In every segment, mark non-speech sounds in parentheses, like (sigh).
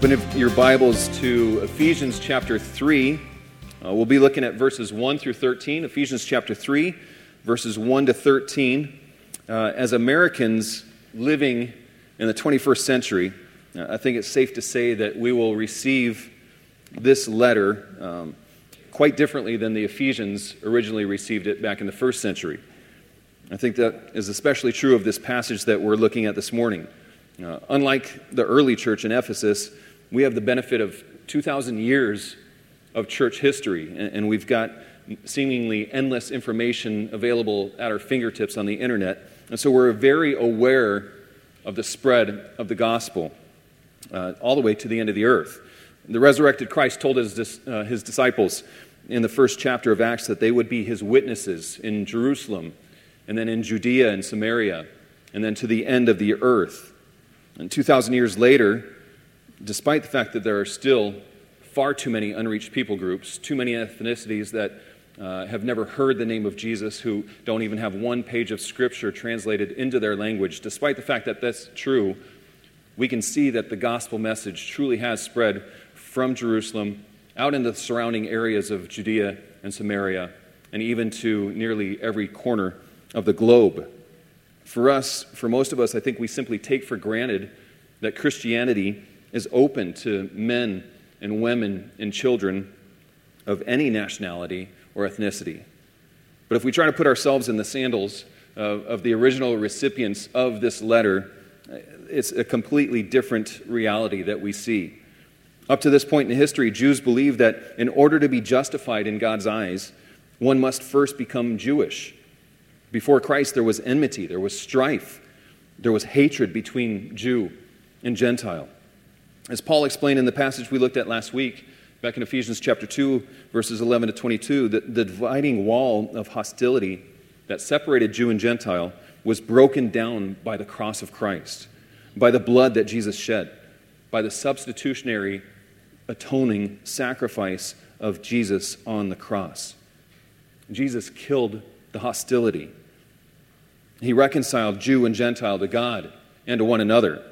Open your Bibles to Ephesians chapter 3. Uh, we'll be looking at verses 1 through 13. Ephesians chapter 3, verses 1 to 13. Uh, as Americans living in the 21st century, uh, I think it's safe to say that we will receive this letter um, quite differently than the Ephesians originally received it back in the first century. I think that is especially true of this passage that we're looking at this morning. Uh, unlike the early church in Ephesus, we have the benefit of 2,000 years of church history, and, and we've got seemingly endless information available at our fingertips on the internet. And so we're very aware of the spread of the gospel uh, all the way to the end of the earth. The resurrected Christ told his, uh, his disciples in the first chapter of Acts that they would be his witnesses in Jerusalem, and then in Judea and Samaria, and then to the end of the earth. And 2,000 years later, despite the fact that there are still far too many unreached people groups, too many ethnicities that uh, have never heard the name of Jesus, who don't even have one page of scripture translated into their language, despite the fact that that's true, we can see that the gospel message truly has spread from Jerusalem out into the surrounding areas of Judea and Samaria, and even to nearly every corner of the globe. For us, for most of us, I think we simply take for granted that Christianity is open to men and women and children of any nationality or ethnicity. But if we try to put ourselves in the sandals of, of the original recipients of this letter, it's a completely different reality that we see. Up to this point in history, Jews believed that in order to be justified in God's eyes, one must first become Jewish. Before Christ, there was enmity, there was strife, there was hatred between Jew and Gentile. As Paul explained in the passage we looked at last week, back in Ephesians chapter 2, verses 11 to 22, the, the dividing wall of hostility that separated Jew and Gentile was broken down by the cross of Christ, by the blood that Jesus shed, by the substitutionary atoning sacrifice of Jesus on the cross. Jesus killed the hostility. He reconciled Jew and Gentile to God and to one another.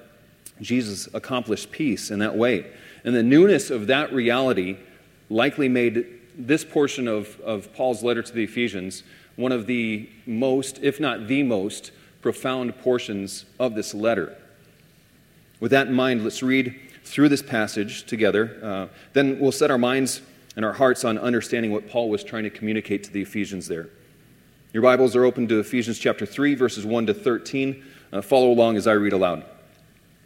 Jesus accomplished peace in that way. And the newness of that reality likely made this portion of, of Paul's letter to the Ephesians one of the most, if not the most, profound portions of this letter. With that in mind, let's read through this passage together. Uh, then we'll set our minds and our hearts on understanding what Paul was trying to communicate to the Ephesians there. Your Bibles are open to Ephesians chapter 3, verses 1 to 13. Uh, follow along as I read aloud.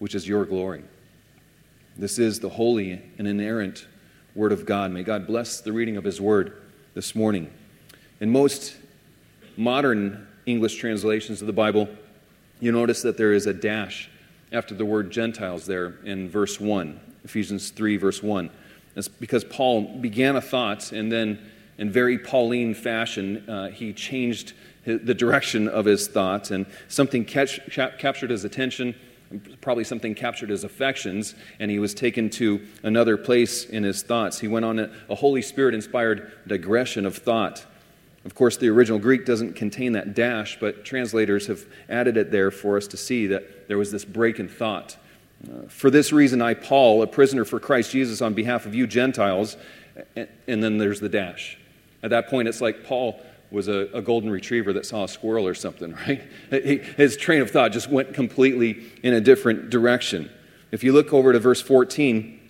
which is your glory. This is the holy and inerrant Word of God. May God bless the reading of His Word this morning. In most modern English translations of the Bible, you notice that there is a dash after the word Gentiles there in verse 1, Ephesians 3, verse 1. That's because Paul began a thought and then in very Pauline fashion, uh, he changed the direction of his thoughts, and something catch, captured his attention. Probably something captured his affections, and he was taken to another place in his thoughts. He went on a, a Holy Spirit inspired digression of thought. Of course, the original Greek doesn't contain that dash, but translators have added it there for us to see that there was this break in thought. Uh, for this reason, I, Paul, a prisoner for Christ Jesus on behalf of you Gentiles, and, and then there's the dash. At that point, it's like Paul was a, a, golden retriever that saw a squirrel or something, (laughs) right? His train of thought just went completely in a different direction. If you look over to verse 14,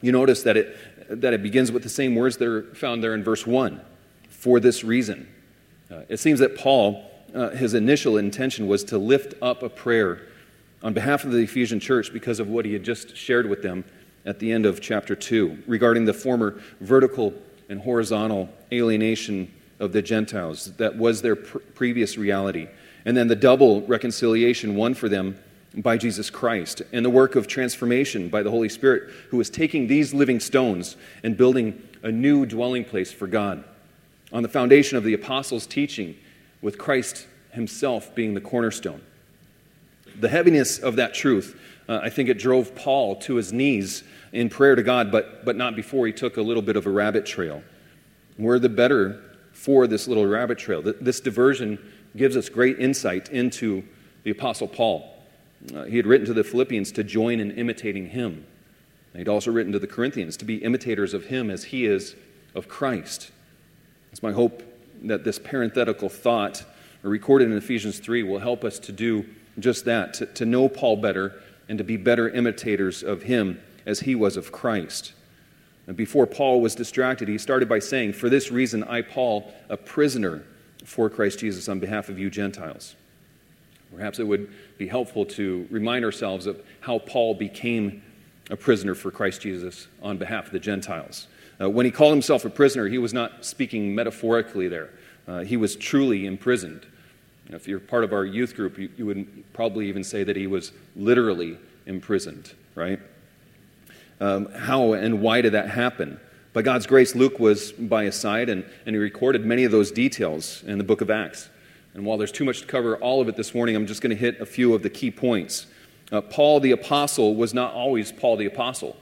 you notice that it, that it begins with the same words that are found there in verse 1 for this reason. Uh, it seems that Paul, uh, his initial intention was to lift up a prayer on behalf of the Ephesian church because of what he had just shared with them at the end of chapter 2 regarding the former vertical and horizontal alienation of the Gentiles. That was their pr- previous reality. And then the double reconciliation won for them by Jesus Christ and the work of transformation by the Holy Spirit, who was taking these living stones and building a new dwelling place for God on the foundation of the apostles' teaching, with Christ himself being the cornerstone. The heaviness of that truth, uh, I think it drove Paul to his knees in prayer to God, but, but not before he took a little bit of a rabbit trail. We're the better for this little rabbit trail. This diversion gives us great insight into the Apostle Paul. Uh, he had written to the Philippians to join in imitating him. he'd also written to the Corinthians to be imitators of him as he is of Christ. It's my hope that this parenthetical thought recorded in Ephesians 3 will help us to do just that, to, to know Paul better and to be better imitators of him as he was of Christ. And before Paul was distracted, he started by saying, For this reason, I, Paul, a prisoner for Christ Jesus on behalf of you Gentiles. Perhaps it would be helpful to remind ourselves of how Paul became a prisoner for Christ Jesus on behalf of the Gentiles. Uh, when he called himself a prisoner, he was not speaking metaphorically there. Uh, he was truly imprisoned. If you're part of our youth group, you, you would probably even say that he was literally imprisoned, right? Um, how and why did that happen? By God's grace, Luke was by his side and, and he recorded many of those details in the book of Acts. And while there's too much to cover all of it this morning, I'm just going to hit a few of the key points. Uh, Paul the Apostle was not always Paul the Apostle.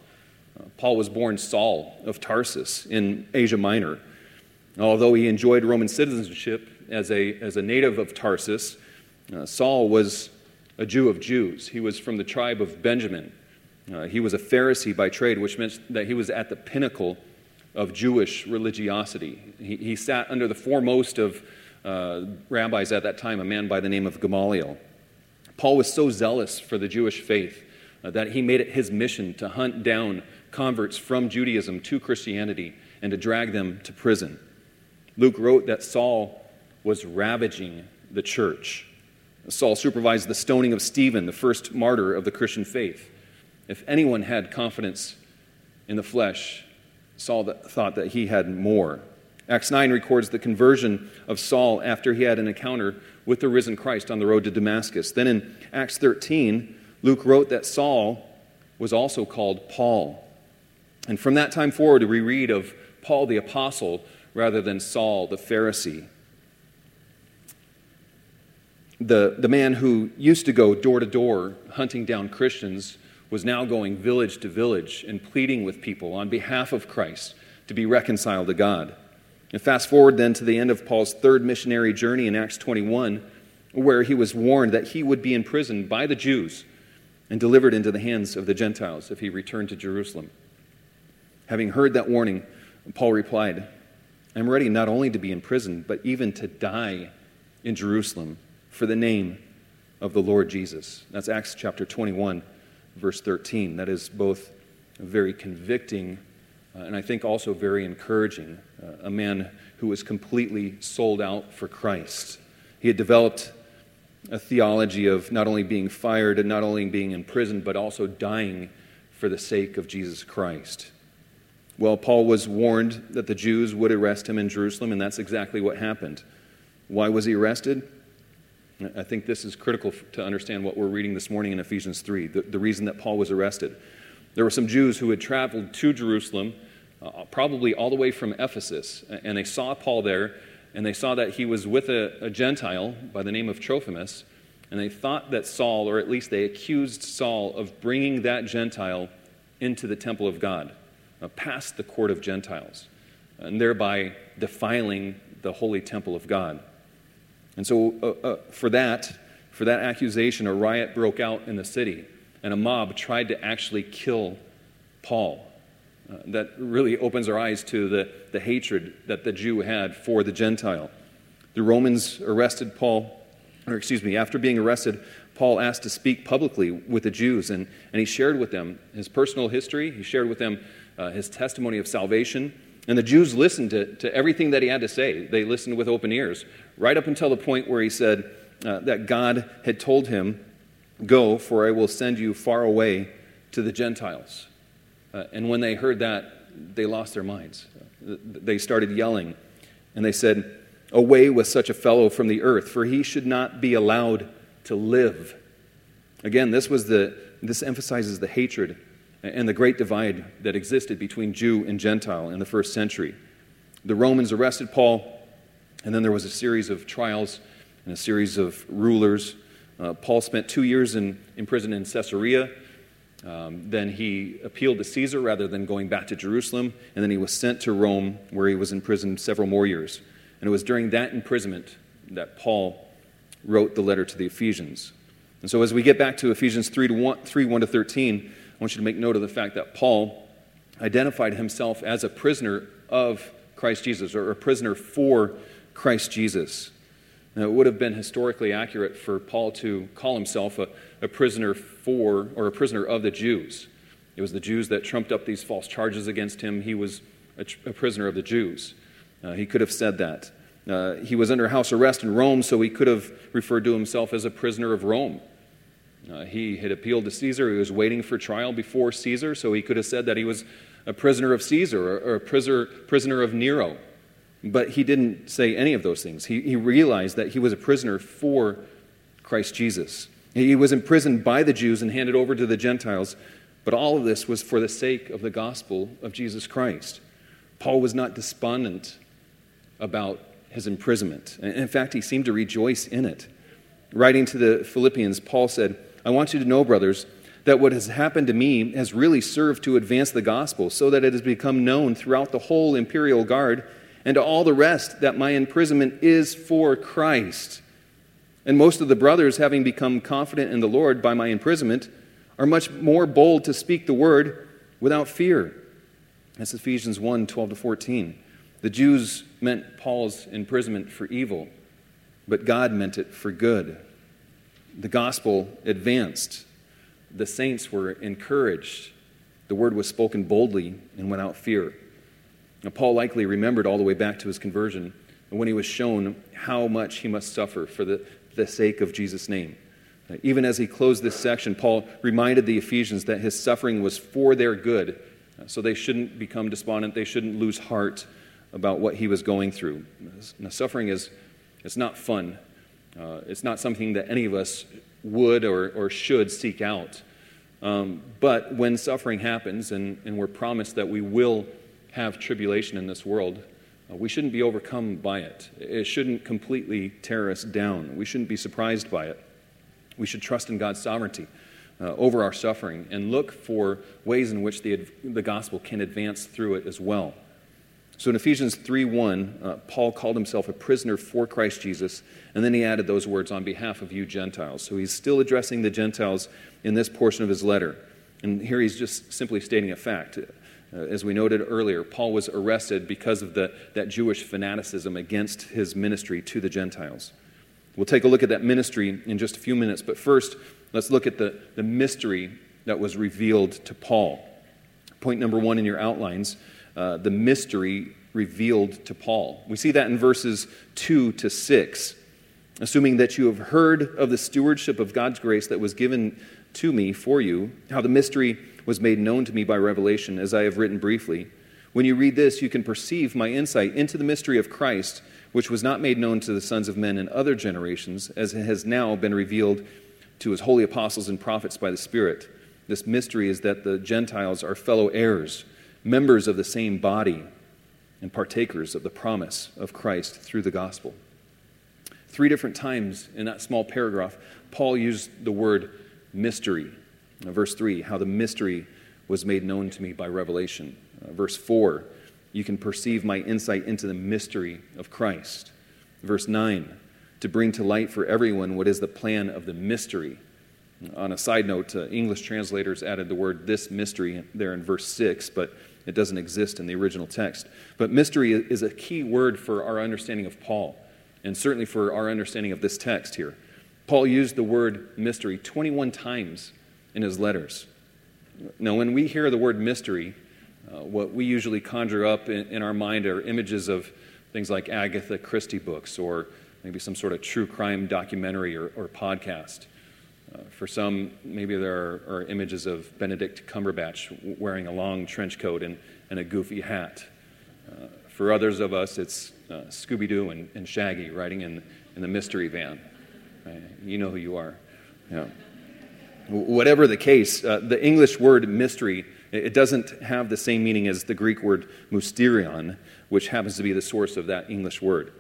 Uh, Paul was born Saul of Tarsus in Asia Minor. Although he enjoyed Roman citizenship as a, as a native of Tarsus, uh, Saul was a Jew of Jews. He was from the tribe of Benjamin. Uh, he was a Pharisee by trade, which meant that he was at the pinnacle of Jewish religiosity. He, he sat under the foremost of uh, rabbis at that time, a man by the name of Gamaliel. Paul was so zealous for the Jewish faith uh, that he made it his mission to hunt down converts from Judaism to Christianity and to drag them to prison. Luke wrote that Saul was ravaging the church. Saul supervised the stoning of Stephen, the first martyr of the Christian faith. If anyone had confidence in the flesh, Saul thought that he had more. Acts 9 records the conversion of Saul after he had an encounter with the risen Christ on the road to Damascus. Then in Acts 13, Luke wrote that Saul was also called Paul. And from that time forward, we read of Paul the Apostle rather than Saul the Pharisee. The, the man who used to go door to door hunting down Christians was now going village to village and pleading with people on behalf of Christ to be reconciled to God. And fast forward then to the end of Paul's third missionary journey in Acts 21, where he was warned that he would be imprisoned by the Jews and delivered into the hands of the Gentiles if he returned to Jerusalem. Having heard that warning, Paul replied, I'm ready not only to be imprisoned, but even to die in Jerusalem for the name of the Lord Jesus. That's Acts chapter 21, verse 13. That is both very convicting uh, and I think also very encouraging. Uh, a man who was completely sold out for Christ. He had developed a theology of not only being fired and not only being imprisoned, but also dying for the sake of Jesus Christ. Well, Paul was warned that the Jews would arrest him in Jerusalem, and that's exactly what happened. Why was he arrested? I think this is critical to understand what we're reading this morning in Ephesians 3, the, the reason that Paul was arrested. There were some Jews who had traveled to Jerusalem, uh, probably all the way from Ephesus, and they saw Paul there, and they saw that he was with a, a Gentile by the name of Trophimus, And they thought that Saul, or at least they accused Saul, of bringing that Gentile into the temple of God, uh, past the court of Gentiles, and thereby defiling the holy temple of God. And so, uh, uh, for that, for that accusation, a riot broke out in the city, and a mob tried to actually kill Paul. Uh, that really opens our eyes to the, the hatred that the Jew had for the Gentile. The Romans arrested Paul, or excuse me, after being arrested, Paul asked to speak publicly with the Jews, and, and he shared with them his personal history. He shared with them uh, his testimony of salvation. And the Jews listened to, to everything that he had to say. They listened with open ears, right up until the point where he said uh, that God had told him, Go, for I will send you far away to the Gentiles. Uh, and when they heard that, they lost their minds. They started yelling, and they said, Away with such a fellow from the earth, for he should not be allowed to live. Again, this, was the, this emphasizes the hatred and the great divide that existed between Jew and Gentile in the first century. The Romans arrested Paul, and then there was a series of trials and a series of rulers. Uh, Paul spent two years in, in prison in Caesarea. Um, then he appealed to Caesar rather than going back to Jerusalem, and then he was sent to Rome, where he was imprisoned several more years. And it was during that imprisonment that Paul wrote the letter to the Ephesians. And so, as we get back to Ephesians 3, to 1, 3 1 to 13, I want you to make note of the fact that Paul identified himself as a prisoner of Christ Jesus, or a prisoner for Christ Jesus. Now, it would have been historically accurate for Paul to call himself a, a prisoner for, or a prisoner of the Jews. It was the Jews that trumped up these false charges against him. He was a, a prisoner of the Jews. Uh, he could have said that. Uh, he was under house arrest in Rome, so he could have referred to himself as a prisoner of Rome. Uh, he had appealed to Caesar. He was waiting for trial before Caesar, so he could have said that he was a prisoner of Caesar or, or a prisoner, prisoner of Nero. But he didn't say any of those things. He, he realized that he was a prisoner for Christ Jesus. He was imprisoned by the Jews and handed over to the Gentiles, but all of this was for the sake of the gospel of Jesus Christ. Paul was not despondent about his imprisonment. In fact, he seemed to rejoice in it. Writing to the Philippians, Paul said, I want you to know, brothers, that what has happened to me has really served to advance the gospel, so that it has become known throughout the whole imperial guard and to all the rest that my imprisonment is for Christ. And most of the brothers, having become confident in the Lord by my imprisonment, are much more bold to speak the word without fear. That's Ephesians 1 12 to 14. The Jews meant Paul's imprisonment for evil, but God meant it for good the gospel advanced. The saints were encouraged. The word was spoken boldly and without fear. Now, Paul likely remembered all the way back to his conversion when he was shown how much he must suffer for the, the sake of Jesus' name. Even as he closed this section, Paul reminded the Ephesians that his suffering was for their good, so they shouldn't become despondent, they shouldn't lose heart about what he was going through. Now, suffering is it's not fun. Uh, it's not something that any of us would or, or should seek out. Um, but when suffering happens and, and we're promised that we will have tribulation in this world, uh, we shouldn't be overcome by it. It shouldn't completely tear us down. We shouldn't be surprised by it. We should trust in God's sovereignty uh, over our suffering and look for ways in which the, the gospel can advance through it as well. So in Ephesians 3 1, uh, Paul called himself a prisoner for Christ Jesus, and then he added those words on behalf of you Gentiles. So he's still addressing the Gentiles in this portion of his letter. And here he's just simply stating a fact. Uh, as we noted earlier, Paul was arrested because of the, that Jewish fanaticism against his ministry to the Gentiles. We'll take a look at that ministry in just a few minutes, but first, let's look at the, the mystery that was revealed to Paul. Point number one in your outlines uh, the mystery revealed to Paul. We see that in verses 2 to 6. Assuming that you have heard of the stewardship of God's grace that was given to me for you, how the mystery was made known to me by revelation, as I have written briefly. When you read this, you can perceive my insight into the mystery of Christ, which was not made known to the sons of men in other generations, as it has now been revealed to his holy apostles and prophets by the Spirit. This mystery is that the Gentiles are fellow heirs members of the same body and partakers of the promise of Christ through the gospel. Three different times in that small paragraph, Paul used the word mystery. Verse 3, how the mystery was made known to me by revelation. Uh, verse 4, you can perceive my insight into the mystery of Christ. Verse 9, to bring to light for everyone what is the plan of the mystery. On a side note, uh, English translators added the word this mystery there in verse 6, but it doesn't exist in the original text. But mystery is a key word for our understanding of Paul, and certainly for our understanding of this text here. Paul used the word mystery 21 times in his letters. Now, when we hear the word mystery, uh, what we usually conjure up in, in, our mind are images of things like Agatha Christie books or maybe some sort of true crime documentary or, or podcast. Uh, for some, maybe there are, are, images of Benedict Cumberbatch wearing a long trench coat and, and a goofy hat. Uh, for others of us, it's uh, Scooby Doo and, and, Shaggy riding in, in the mystery van. You know who you are. Yeah. Whatever the case, uh, the English word mystery, it doesn't have the same meaning as the Greek word mysterion, which happens to be the source of that English word.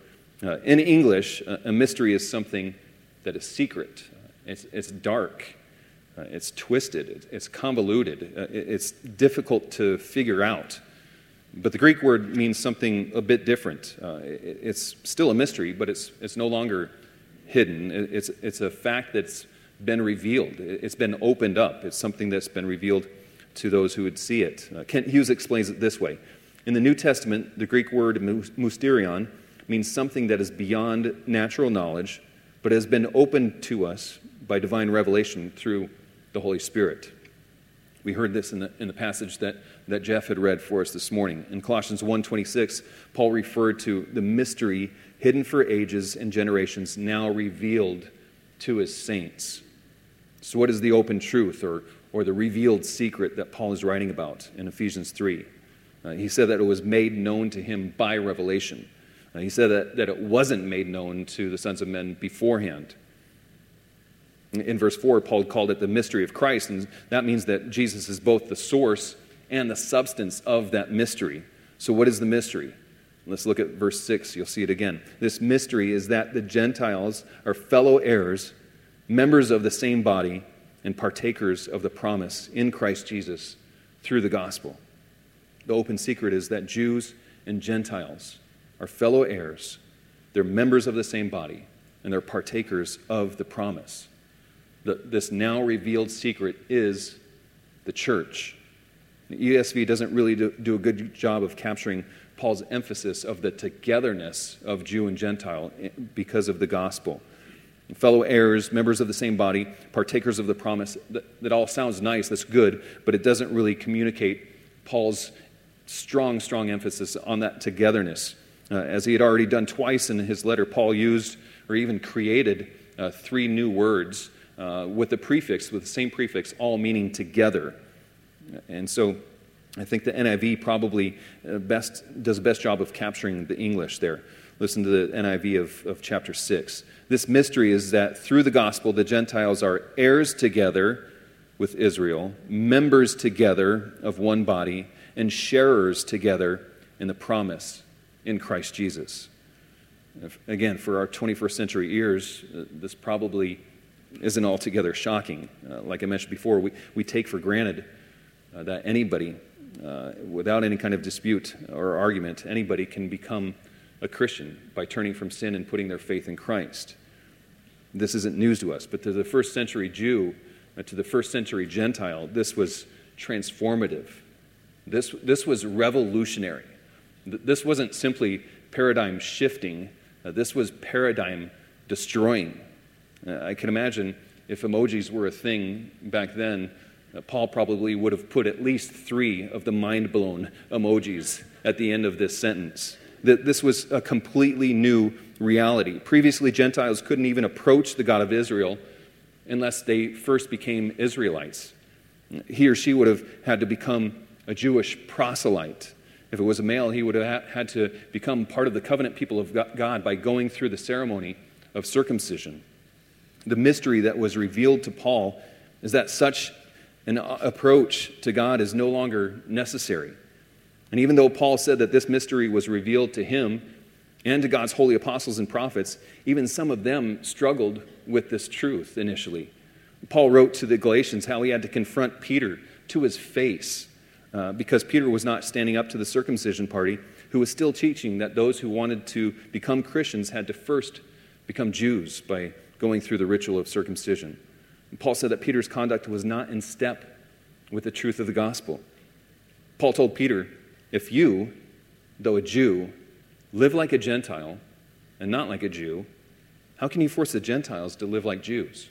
Uh, in English, a mystery is something that is secret, it's, it's dark, uh, it's twisted, it's convoluted, uh, it's difficult to figure out. But the Greek word means something a bit different. Uh, it's still a mystery, but it's, it's no longer hidden. It's, it's a fact that's been revealed, it's been opened up. It's something that's been revealed to those who would see it. Uh, Kent Hughes explains it this way In the New Testament, the Greek word mysterion means something that is beyond natural knowledge, but has been opened to us by divine revelation through the Holy Spirit. We heard this in the, in the passage that, that Jeff had read for us this morning. In Colossians 1.26, Paul referred to the mystery hidden for ages and generations, now revealed to his saints. So, what is the open truth or, or the revealed secret that Paul is writing about in Ephesians 3? Uh, he said that it was made known to him by revelation. Uh, he said that, that it wasn't made known to the sons of men beforehand. In verse 4, Paul called it the mystery of Christ, and that means that Jesus is both the source and the substance of that mystery. So, what is the mystery? Let's look at verse 6. You'll see it again. This mystery is that the Gentiles are fellow heirs members of the same body and partakers of the promise in Christ Jesus through the gospel. The open secret is that Jews and Gentiles are fellow heirs, they're members of the same body, and they're partakers of the promise. The, this now revealed secret is the church. The ESV doesn't really do, do a good job of capturing Paul's emphasis of the togetherness of Jew and Gentile eh, because of the gospel fellow heirs, members of the same body, partakers of the promise. That, that, all sounds nice, that's good, but it doesn't really communicate Paul's strong, strong emphasis on that togetherness. Uh, as he had already done twice in his letter, Paul used or even created uh, three new words uh, with the prefix, with the same prefix, all meaning together. And so I think the NIV probably uh, best, does the best job of capturing the English there. Listen to the NIV of, of chapter 6. This mystery is that through the gospel, the Gentiles are heirs together with Israel, members together of one body, and sharers together in the promise in Christ Jesus. Again, for our 21st century ears, uh, this probably isn't altogether shocking. Uh, like I mentioned before, we, we take for granted uh, that anybody, uh, without any kind of dispute or argument, anybody can become a Christian by turning from sin and putting their faith in Christ. This isn't news to us, but to the first century Jew, uh, to the first century Gentile, this was transformative. This, this was revolutionary. This wasn't simply paradigm shifting, uh, this was paradigm destroying. Uh, I can imagine if emojis were a thing back then, Paul probably would have put at least three of the mind blown emojis at the end of this sentence that this was a completely new reality. Previously, Gentiles couldn't even approach the God of Israel unless they first became Israelites. He or she would have had to become a Jewish proselyte. If it was a male, he would have had to become part of the covenant people of God by going through the ceremony of circumcision. The mystery that was revealed to Paul is that such an approach to God is no longer necessary. And even though Paul said that this mystery was revealed to him, and to God's holy apostles and prophets, even some of them struggled with this truth initially. Paul wrote to the Galatians how he had to confront Peter to his face uh, because Peter was not standing up to the circumcision party, who was still teaching that those who wanted to become Christians had to first become Jews by going through the ritual of circumcision. And Paul said that Peter's conduct was not in step with the truth of the gospel. Paul told Peter, If you, though a Jew, live like a Gentile and not like a Jew, how can you force the Gentiles to live like Jews?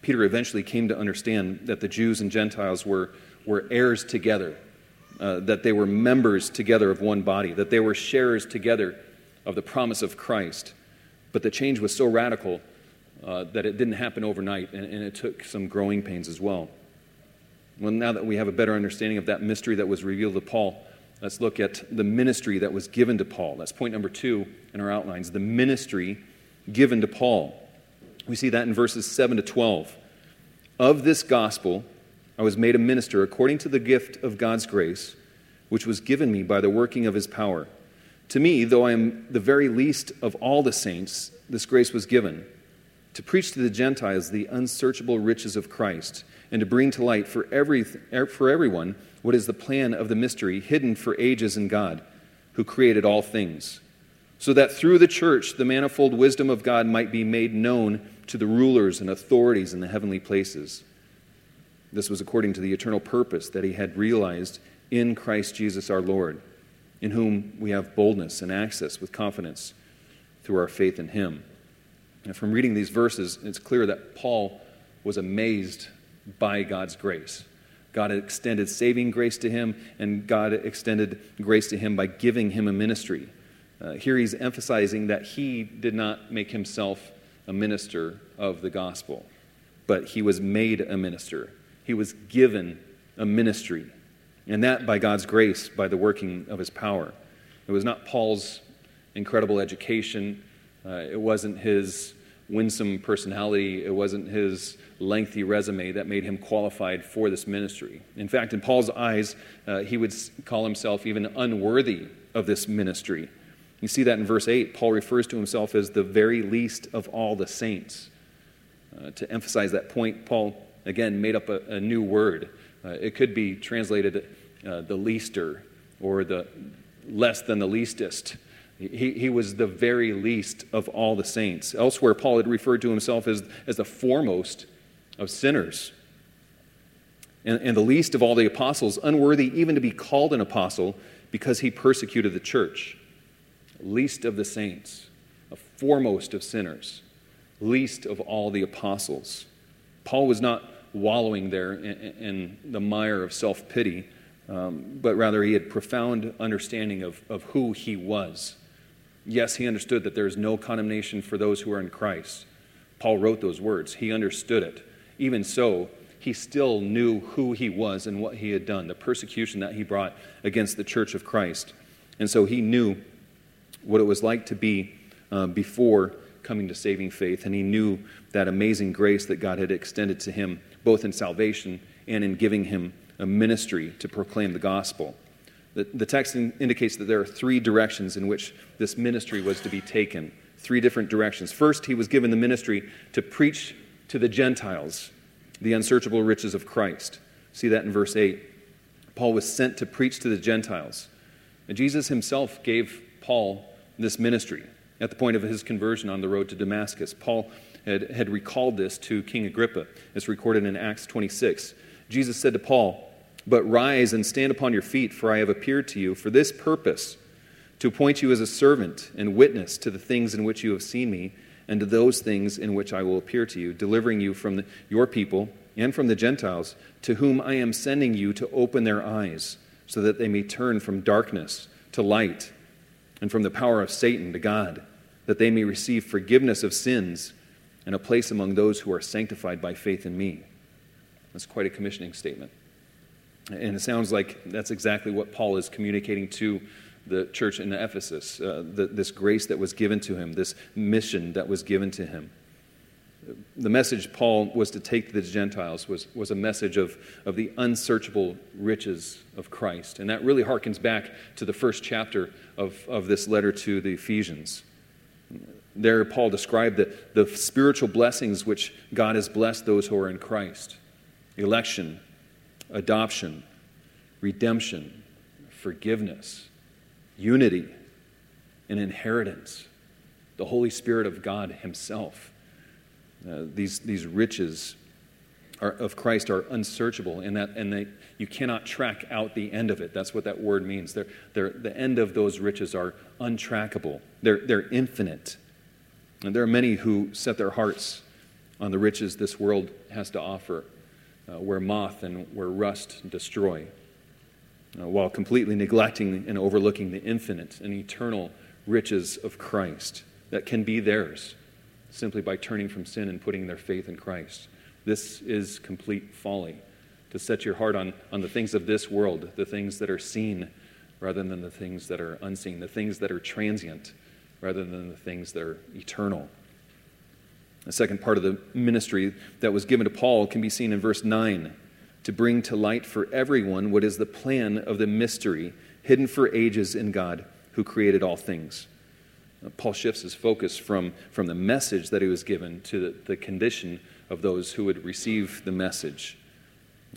Peter eventually came to understand that the Jews and Gentiles were, were heirs together, uh, that they were members together of one body, that they were sharers together of the promise of Christ. But the change was so radical uh, that it didn't happen overnight, and, and it took some growing pains as well. Well, now that we have a better understanding of that mystery that was revealed to Paul, let's look at the ministry that was given to Paul. That's point number two in our outlines the ministry given to Paul. We see that in verses 7 to 12. Of this gospel, I was made a minister according to the gift of God's grace, which was given me by the working of his power. To me, though I am the very least of all the saints, this grace was given to preach to the Gentiles the unsearchable riches of Christ, and to bring to light for, every, er, for everyone what is the plan of the mystery hidden for ages in God, who created all things so that through the church the manifold wisdom of God might be made known to the rulers and authorities in the heavenly places. This was according to the eternal purpose that he had realized in Christ Jesus our Lord, in whom we have boldness and access with confidence through our faith in him. And from reading these verses, it's clear that Paul was amazed by God's grace. God extended saving grace to him, and God extended grace to him by giving him a ministry. Uh, here he's emphasizing that he did not make himself a minister of the gospel, but he was made a minister. He was given a ministry, and that by God's grace, by the working of his power. It was not Paul's incredible education, uh, it wasn't his winsome personality, it wasn't his lengthy resume that made him qualified for this ministry. In fact, in Paul's eyes, uh, he would call himself even unworthy of this ministry. You see that in verse 8. Paul refers to himself as the very least of all the saints. Uh, to emphasize that point, Paul again made up a, a new word. Uh, it could be translated uh, the leaster or the less than the leastest. He, he was the very least of all the saints. Elsewhere, Paul had referred to himself as, as the foremost of sinners. And, and the least of all the apostles, unworthy even to be called an apostle because he persecuted the church least of the saints, a foremost of sinners, least of all the apostles. Paul was not wallowing there in, in the mire of self pity, um, but rather he had profound understanding of, of who he was. Yes, he understood that there is no condemnation for those who are in Christ. Paul wrote those words, he understood it. Even so, he still knew who he was and what he had done, the persecution that he brought against the church of Christ. And so he knew what it was like to be uh, before coming to saving faith, and he knew that amazing grace that God had extended to him, both in salvation and in giving him a ministry to proclaim the gospel. The, the text in, indicates that there are three directions in which this ministry was to be taken. Three different directions. First, he was given the ministry to preach to the Gentiles the unsearchable riches of Christ. See that in verse 8. Paul was sent to preach to the Gentiles. And Jesus himself gave Paul this ministry at the point of his conversion on the road to Damascus. Paul had, had recalled this to King Agrippa. It's recorded in Acts 26. Jesus said to Paul, But rise and stand upon your feet, for I have appeared to you for this purpose, to appoint you as a servant and witness to the things in which you have seen me, and to those things in which I will appear to you, delivering you from the, your people and from the Gentiles, to whom I am sending you to open their eyes, so that they may turn from darkness to light and from the power of Satan to God, that they may receive forgiveness of sins and a place among those who are sanctified by faith in me. That's quite a commissioning statement. And it sounds like that's exactly what Paul is communicating to the church in Ephesus uh, the, this grace that was given to him, this mission that was given to him. The message Paul was to take to the Gentiles was, was a message of, of the unsearchable riches of Christ. And that really harkens back to the first chapter of, of this letter to the Ephesians. There, Paul described the, the spiritual blessings which God has blessed those who are in Christ election, adoption, redemption, forgiveness, unity, and inheritance. The Holy Spirit of God Himself. Uh, these, these riches are, of Christ are unsearchable, and, that, and they, you cannot track out the end of it. That's what that word means. They're, they're, the end of those riches are untrackable, they're, they're infinite. And there are many who set their hearts on the riches this world has to offer, uh, where moth and where rust destroy, uh, while completely neglecting and overlooking the infinite and eternal riches of Christ that can be theirs simply by turning from sin and putting their faith in Christ. This is complete folly to set your heart on, on the things of this world, the things that are seen rather than the things that are unseen, the things that are transient rather than the things that are eternal. The second part of the ministry that was given to Paul can be seen in verse 9 to bring to light for everyone what is the plan of the mystery hidden for ages in God who created all things. Paul shifts his focus from, from the message that he was given to the, the condition of those who would receive the message.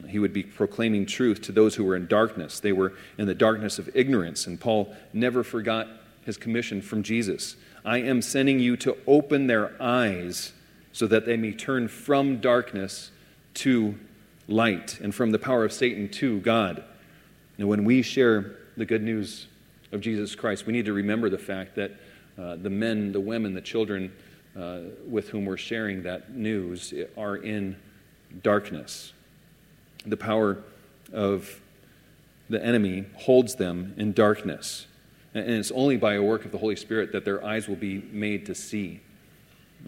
He would be proclaiming truth to those who were in darkness. They were in the darkness of ignorance, and Paul never forgot his commission from Jesus. I am sending you to open their eyes so that they may turn from darkness to light and from the power of Satan to God. And when we share the good news of Jesus Christ, we need to remember the fact that uh, the men, the women, the children uh, with whom we're sharing that news are in darkness. The power of the enemy holds them in darkness. And it's only by a work of the Holy Spirit that their eyes will be made to see.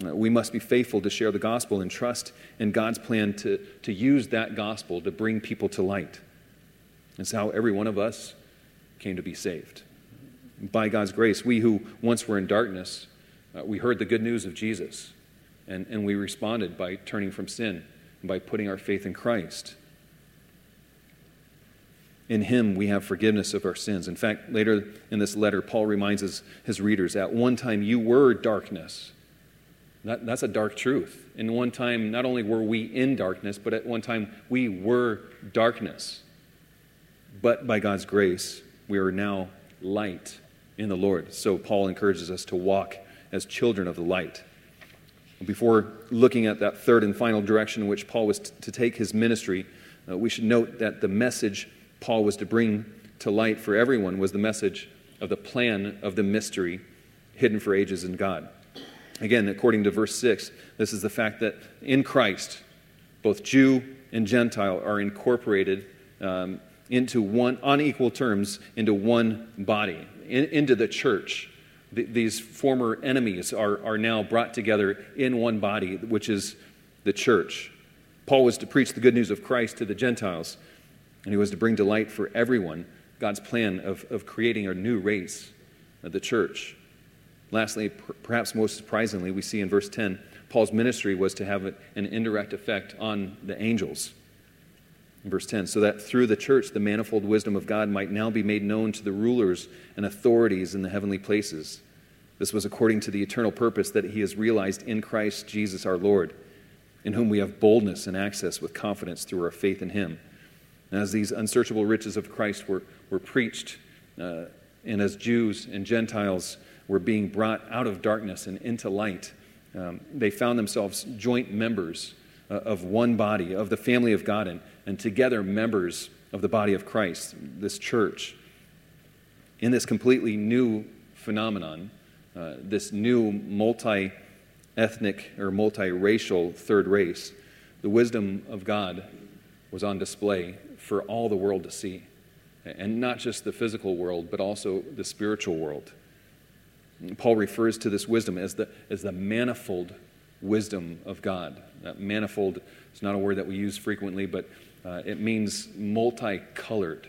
Uh, we must be faithful to share the gospel and trust in God's plan to, to use that gospel to bring people to light. It's how every one of us came to be saved. By God's grace, we who once were in darkness, uh, we heard the good news of Jesus, and, and we responded by turning from sin and by putting our faith in Christ. In him we have forgiveness of our sins. In fact, later in this letter, Paul reminds his, his readers at one time you were darkness. That, that's a dark truth. In one time, not only were we in darkness, but at one time we were darkness. But by God's grace, we are now light in the Lord. So Paul encourages us to walk as children of the light. Before looking at that third and final direction in which Paul was t- to take his ministry, uh, we should note that the message Paul was to bring to light for everyone was the message of the plan of the mystery hidden for ages in God. Again, according to verse 6, this is the fact that in Christ, both Jew and Gentile are incorporated um, into one, on equal terms, into one body, in, into the church. these former enemies are, are now brought together in one body, which is the church. Paul was to preach the good news of Christ to the Gentiles, and he was to bring delight for everyone God's plan of, of creating a new race, of the church. Lastly, perhaps most surprisingly, we see in verse 10, Paul's ministry was to have an indirect effect on the angels. In verse 10, so that through the church the manifold wisdom of God might now be made known to the rulers and authorities in the heavenly places. This was according to the eternal purpose that he has realized in Christ Jesus our Lord, in whom we have boldness and access with confidence through our faith in him. As these unsearchable riches of Christ were, were preached, uh, and as Jews and Gentiles were being brought out of darkness and into light, um, they found themselves joint members uh, of one body, of the family of God, and, and together members of the body of Christ, this church. In this completely new phenomenon, uh, this new multi ethnic or multiracial third race, the wisdom of God was on display for all the world to see. And not just the physical world, but also the spiritual world. Paul refers to this wisdom as the, as the manifold wisdom of God. That manifold is not a word that we use frequently, but uh, it means multicolored.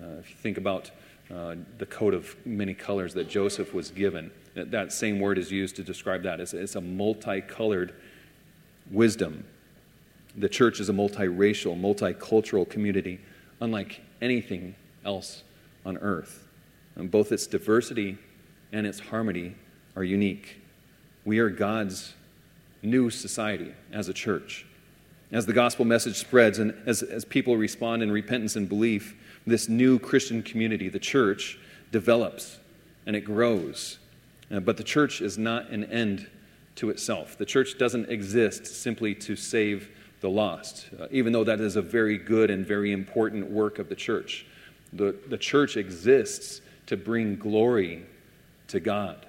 Uh, if you think about uh, the coat of many colors that Joseph was given, that, same word is used to describe that. It's, it's a multicolored wisdom. The church is a multiracial, multicultural community, unlike anything else on earth. And both its diversity and its harmony are unique. We are God's new society as a church. As the gospel message spreads and as, as people respond in repentance and belief, this new Christian community, the church, develops and it grows. Uh, but the church is not an end to itself. The church doesn't exist simply to save the lost, uh, even though that is a very good and very important work of the church. The, the church exists to bring glory to God.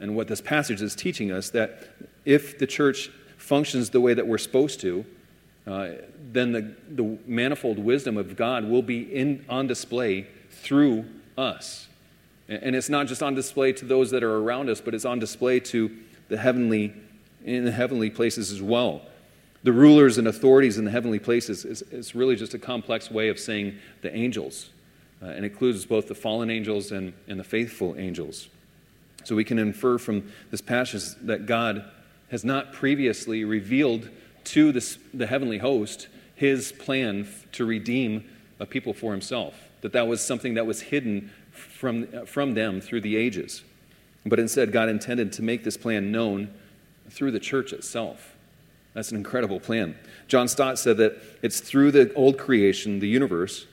And what this passage is teaching us that if the church functions the way that we're supposed to, uh, then the, the manifold wisdom of God will be in, on display through us. And it's not just on display to those that are around us, but it's on display to the heavenly, in the heavenly places as well. The rulers and authorities in the heavenly places is, is really just a complex way of saying the angels, uh, and includes both the fallen angels and, and the faithful angels. So we can infer from this passage that God has not previously revealed to this, the heavenly host his plan to redeem a people for himself, that that was something that was hidden from, from them through the ages. But instead, God intended to make this plan known through the church itself. That's an incredible plan. John Stott said that it's through the old creation, the universe,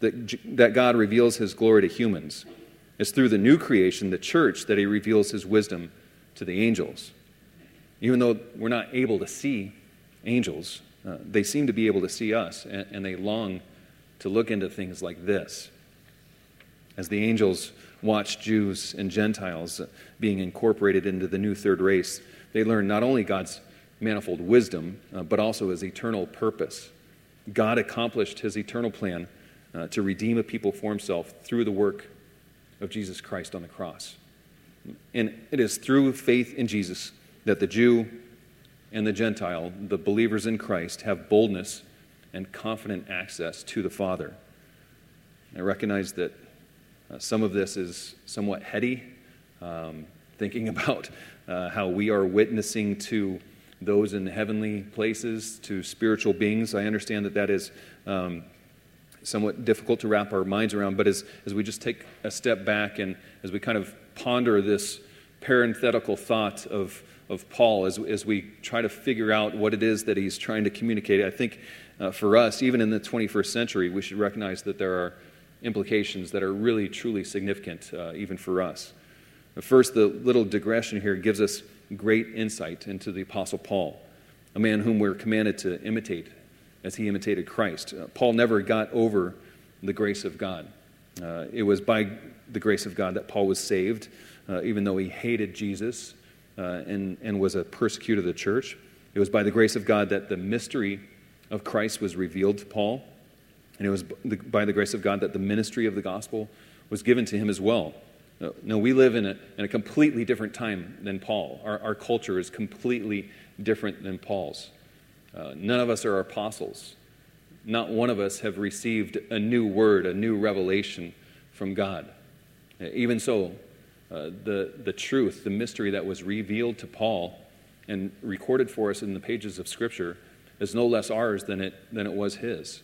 that, that God reveals his glory to humans. It's through the new creation, the church, that he reveals his wisdom to the angels. Even though we're not able to see angels, uh, they seem to be able to see us, and, and they long to look into things like this. As the angels watch Jews and Gentiles being incorporated into the new third race, they learn not only God's manifold wisdom, uh, but also his eternal purpose. God accomplished his eternal plan uh, to redeem a people for himself through the work of Jesus Christ on the cross. And it is through faith in Jesus that the Jew and the Gentile, the believers in Christ, have boldness and confident access to the Father. I recognize that uh, some of this is somewhat heady, um, thinking (laughs) about uh, how we are witnessing to those in heavenly places, to spiritual beings. I understand that that is um, somewhat difficult to wrap our minds around, but as, as we just take a step back and as we kind of ponder this parenthetical thought of, of Paul, as, as we try to figure out what it is that he's trying to communicate, I think uh, for us, even in the 21st century, we should recognize that there are implications that are really, truly significant, uh, even for us. First, the little digression here gives us great insight into the Apostle Paul, a man whom we're commanded to imitate as he imitated Christ. Uh, Paul never got over the grace of God. Uh, it was by the grace of God that Paul was saved, uh, even though he hated Jesus uh, and, and was a persecutor of the church. It was by the grace of God that the mystery of Christ was revealed to Paul. And it was by the grace of God that the ministry of the gospel was given to him as well. No, we live in a, in a completely different time than Paul. Our, our culture is completely different than Paul's. Uh, none of us are apostles. Not one of us have received a new word, a new revelation from God. Uh, even so, uh, the, the truth, the mystery that was revealed to Paul and recorded for us in the pages of Scripture is no less ours than it, than it was his.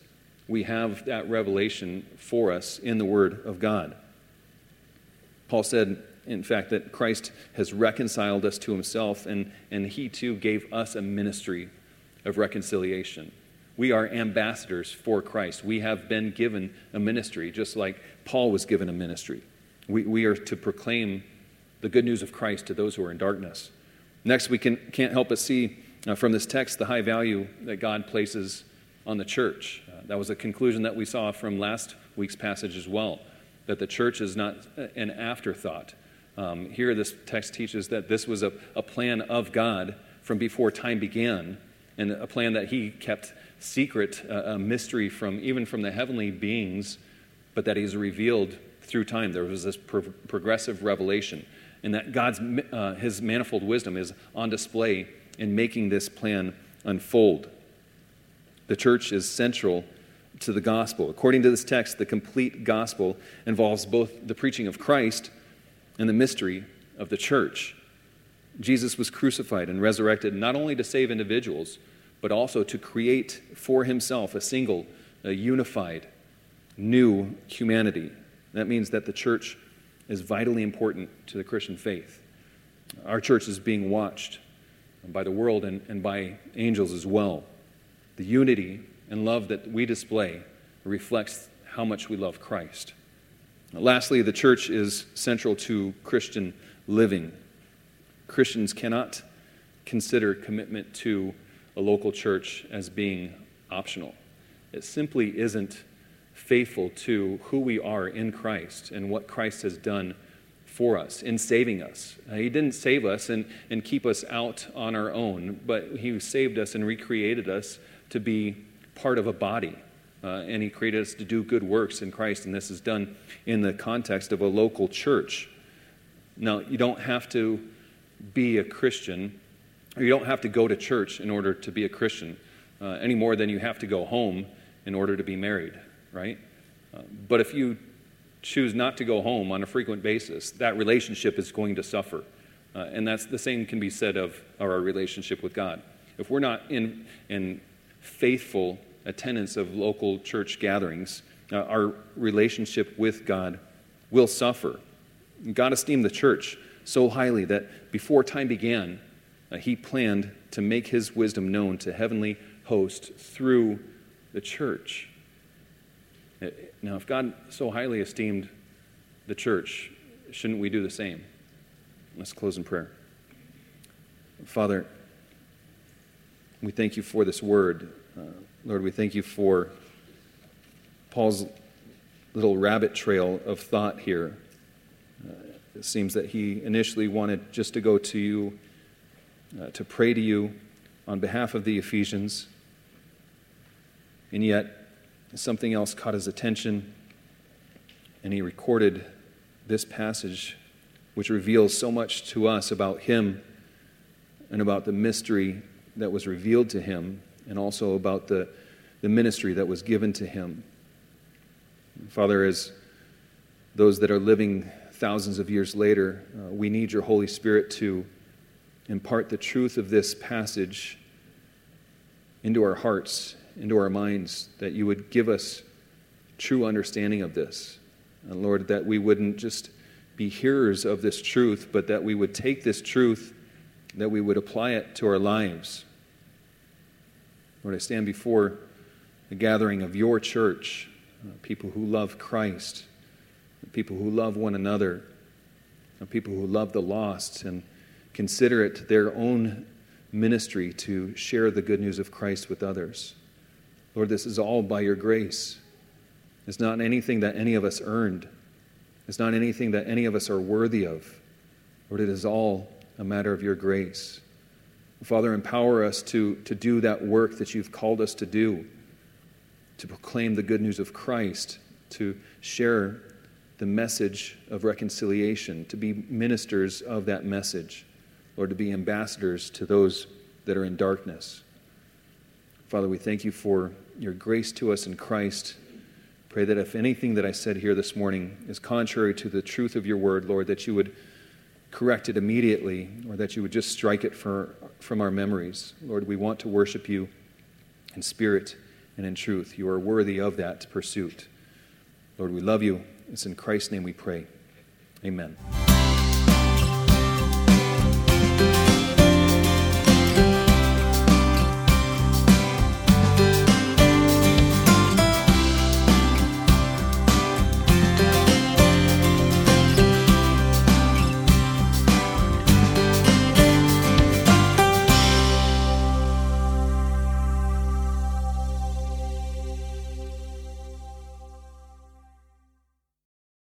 We have that revelation for us in the Word of God. Paul said, in fact, that Christ has reconciled us to himself, and, and he too gave us a ministry of reconciliation. We are ambassadors for Christ. We have been given a ministry, just like Paul was given a ministry. We, we are to proclaim the good news of Christ to those who are in darkness. Next, we can, can't help but see uh, from this text the high value that God places on the church. Uh, that was a conclusion that we saw from last week's passage as well, that the church is not an afterthought. Um, here, this text teaches that this was a, a plan of God from before time began and a plan that he kept secret, a mystery from even from the heavenly beings, but that he's revealed through time. There was this pro- progressive revelation, and that God's uh, his manifold wisdom is on display in making this plan unfold. The church is central to the gospel. According to this text, the complete gospel involves both the preaching of Christ and the mystery of the church. Jesus was crucified and resurrected not only to save individuals, but also to create for himself a single, a unified, new humanity. That means that the church is vitally important to the Christian faith. Our church is being watched by the world and, and by angels as well. The unity and love that we display reflects how much we love Christ. Lastly, the church is central to Christian living. Christians cannot consider commitment to a local church as being optional. It simply isn't faithful to who we are in Christ and what Christ has done for us in saving us. He didn't save us and, and keep us out on our own, but He saved us and recreated us to be part of a body. Uh, and He created us to do good works in Christ, and this is done in the context of a local church. Now, you don't have to be a Christian, or you don't have to go to church in order to be a Christian, uh, any more than you have to go home in order to be married, right? Uh, but if you choose not to go home on a frequent basis, that relationship is going to suffer. Uh, and that's the same can be said of our relationship with God. If we're not in, in faithful attendance of local church gatherings, uh, our relationship with God will suffer. God esteemed the church so highly that before time began, uh, he planned to make his wisdom known to heavenly hosts through the church. Uh, now, if God so highly esteemed the church, shouldn't we do the same? Let's close in prayer. Father, we thank you for this word. Uh, Lord, we thank you for Paul's little rabbit trail of thought here. Uh, it seems that he initially wanted just to go to you, uh, to pray to you on behalf of the Ephesians, and yet something else caught his attention, and he recorded this passage, which reveals so much to us about him and about the mystery that was revealed to him, and also about the, the ministry that was given to him. Father, as those that are living thousands of years later, uh, we need your Holy Spirit to impart the truth of this passage into our hearts, into our minds, that you would give us true understanding of this. And Lord, that we wouldn't just be hearers of this truth, but that we would take this truth, that we would apply it to our lives. Lord, I stand before the gathering of your church, uh, people who love Christ people who love one another, people who love the lost and consider it their own ministry to share the good news of Christ with others. Lord, this is all by your grace. It's not anything that any of us earned. It's not anything that any of us are worthy of. Lord, it is all a matter of your grace. Father, empower us to, to do that work that you've called us to do, to proclaim the good news of Christ, to share the message of reconciliation, to be ministers of that message, Lord, to be ambassadors to those that are in darkness. Father, we thank you for your grace to us in Christ. Pray that if anything that I said here this morning is contrary to the truth of your word, Lord, that you would correct it immediately or that you would just strike it for, from our memories. Lord, we want to worship you in spirit and in truth. You are worthy of that pursuit. Lord, we love you. It's in Christ's name we pray. Amen.